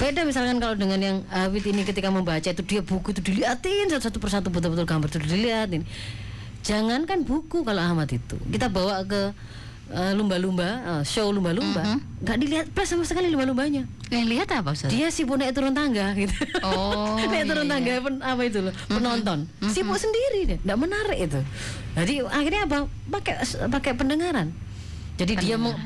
beda misalkan kalau dengan yang Hafid ini ketika membaca itu dia buku itu diliatin satu satu persatu betul-betul gambar itu diliatin. Jangankan buku kalau Ahmad itu. Kita bawa ke eh, lumba-lumba eh, show lumba-lumba. Nggak dilihat plus sama sekali lumba-lumbanya. Yang lihat apa Ustaz? dia sibuk naik turun tangga gitu. Oh, naik turun iya, tangga pen- apa itu loh penonton. Sibuk sendiri deh nggak menarik itu. Jadi akhirnya apa? Pakai pakai pendengaran. Jadi dia meng-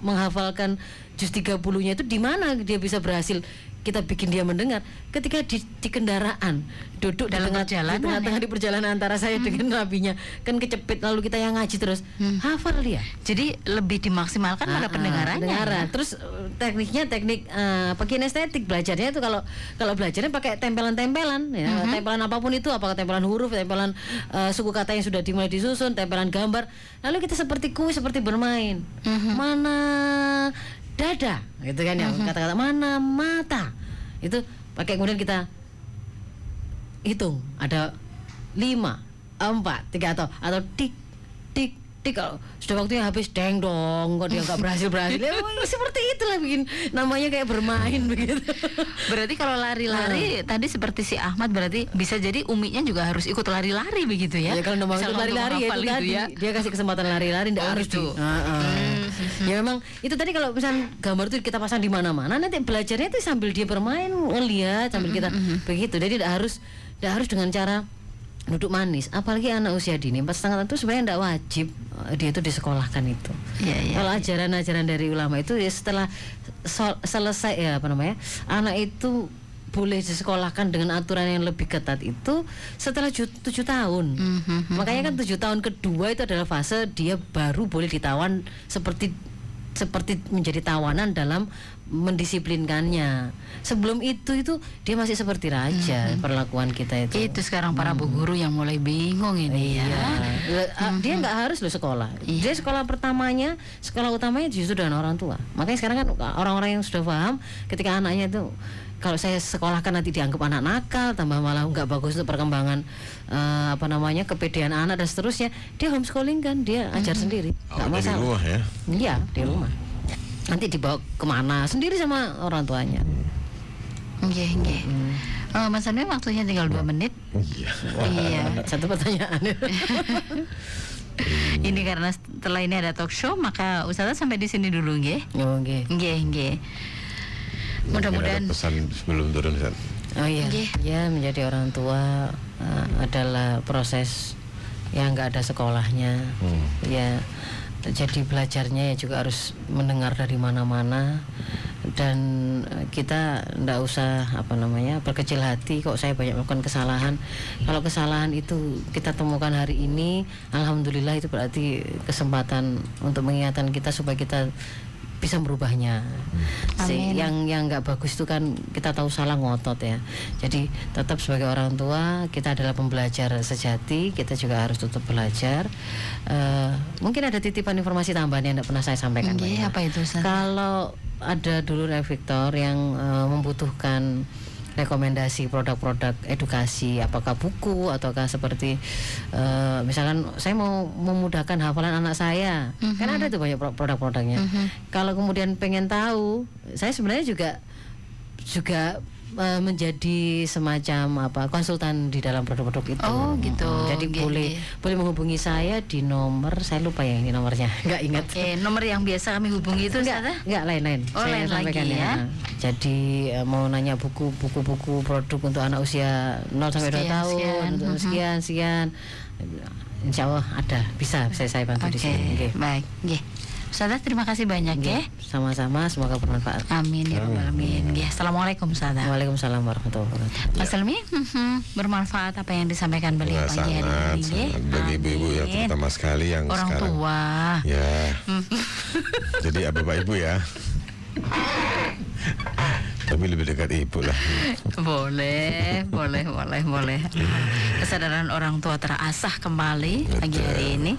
menghafalkan juz 30 nya itu di mana dia bisa berhasil kita bikin dia mendengar ketika di, di kendaraan duduk Dalam di tengah perjalanan, di tengah-tengah di perjalanan antara saya dengan nabinya kan kecepit lalu kita yang ngaji terus hafal dia Jadi lebih dimaksimalkan pada Ah, ah, pendengarannya. pendengaran. ya? Terus eh, tekniknya teknik eh, apa kinestetik belajarnya itu kalau kalau belajarnya pakai tempelan-tempelan ya, tempelan apa pun itu apakah tempelan huruf, tempelan eh, suku kata yang sudah dimulai disusun, tempelan gambar. Lalu kita seperti kuis seperti bermain. Mana dada gitu kan ya kata-kata mana mata. Itu pakai kemudian kita hitung. Ada lima empat tiga atau atau tik tik tik kalau sudah waktunya habis deng dong kok dia nggak berhasil berhasil ya, seperti itulah bikin namanya kayak bermain begitu Berarti kalau lari-lari tadi seperti si Ahmad berarti bisa jadi Uminya juga harus ikut lari-lari begitu ya? ya kalau Misal untuk lari-lari ya itu gitu tadi ya. dia kasih kesempatan lari-lari nggak Oh, harus gitu. di Ah, ah. ya memang itu tadi kalau misal gambar itu kita pasang di mana-mana nanti belajarnya itu sambil dia bermain ngelihat sambil kita begitu jadi tidak harus tidak harus dengan cara duduk manis. Apalagi anak usia dini empat setengah tahun itu sebenarnya tidak wajib eh, dia itu disekolahkan itu. Iya, iya, kalau ajaran-ajaran dari ulama itu ya setelah so- selesai ya apa namanya anak itu boleh disekolahkan dengan aturan yang lebih ketat itu setelah ju- tujuh tahun. Mhm, Makanya kan tujuh tahun kedua itu adalah fase dia baru boleh ditawan seperti seperti menjadi tawanan dalam mendisiplinkannya. Sebelum itu itu dia masih seperti raja perlakuan kita itu. Itu sekarang para bu guru yang mulai bingung ini ya. Iya. Le- ah, Dia nggak harus loh sekolah. Dia sekolah pertamanya, sekolah utamanya justru dengan orang tua. Makanya sekarang kan orang-orang yang sudah paham ketika anaknya itu kalau saya sekolahkan nanti dianggap anak nakal, tambah malah nggak bagus untuk perkembangan eh, apa namanya kepedean anak dan seterusnya. Dia homeschooling kan, dia ajar sendiri, nggak Awalnya di masalah. rumah ya. Iya di rumah. Nanti dibawa ke mana sendiri sama orang tuanya. Nggih, nggih. Oh, Mas Anwar waktunya tinggal dua menit. Iya. Iya. Satu pertanyaan. Ini karena setelah ini ada talk show, maka Ustazah sampai di sini dulu, nggih. oh, oke. Nggih, nggih. Mudah-mudahan pesan sebelum turun Ustaz. Oh iya, Nggih. ya menjadi orang tua uh, adalah proses yang nggak ada sekolahnya. Hmm. Ya, jadi belajarnya ya juga harus mendengar dari mana-mana dan uh, kita ndak usah apa namanya berkecil hati kok saya banyak melakukan kesalahan. Kalau kesalahan itu kita temukan hari ini, alhamdulillah itu berarti kesempatan untuk mengingatkan kita supaya kita bisa merubahnya. Si- yang yang nggak bagus itu kan kita tahu salah ngotot ya. Jadi tetap sebagai orang tua kita adalah pembelajar sejati. Kita juga harus tetap belajar. Eh, mungkin ada titipan informasi tambahan yang tidak pernah saya sampaikan. Nggih, Ira. apa itu, Ustaz? Kalau ada dulu Victor yang eh, membutuhkan rekomendasi produk-produk edukasi apakah buku ataukah seperti eh, misalkan saya mau memudahkan hafalan anak saya. Kan ada tuh banyak pro- produk-produknya. Kalau kemudian pengen tahu saya sebenarnya juga juga eh, menjadi semacam apa konsultan di dalam produk-produk itu Oh, gitu. jadi Nggih, boleh boleh menghubungi saya di nomor saya lupa ya ini nomornya nggak ingat Oke, nomor yang biasa kami hubungi itu enggak, enggak lain-lain. Oh, lain sampaikan lagi ya. Jadi eh, mau nanya buku buku-buku produk untuk anak usia 0 sampai 2 Sekian, tahun, sekian. untuk Mhm. sekian sekian. Insya Allah ada, bisa saya saya bantu Oke, di sini. Oke. baik. Nggih. Ustazah terima kasih banyak ya. Sama-sama, semoga bermanfaat. Amin ya rabbal alamin. Nggih, Assalamualaikum Ustazah. Waalaikumsalam warahmatullahi wabarakatuh. Mas Helmi, mhm, bermanfaat apa yang disampaikan beliau Nah, pagi hari sangat, ini. sangat. bagi ibu-ibu yang Amin. terutama sekali yang Orang sekarang tua. ya jadi ah, bapak ibu ya tapi lebih dekat ibu lah Boleh, boleh, boleh, boleh. Kesadaran orang tua terasah kembali pagi Betul. hari ini.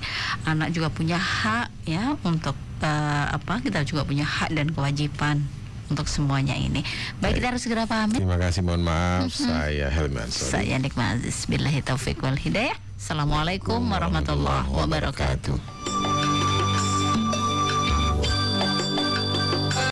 Anak juga punya hak ya untuk eh, apa? Kita juga punya hak dan kewajiban untuk semuanya ini. Baik, kita harus segera pamit. terima kasih mohon maaf saya Helmi Ansori Saya Nikma Aziz. Billahi taufik wal hidayah. Assalamualaikum warahmatullahi wabarakatuh.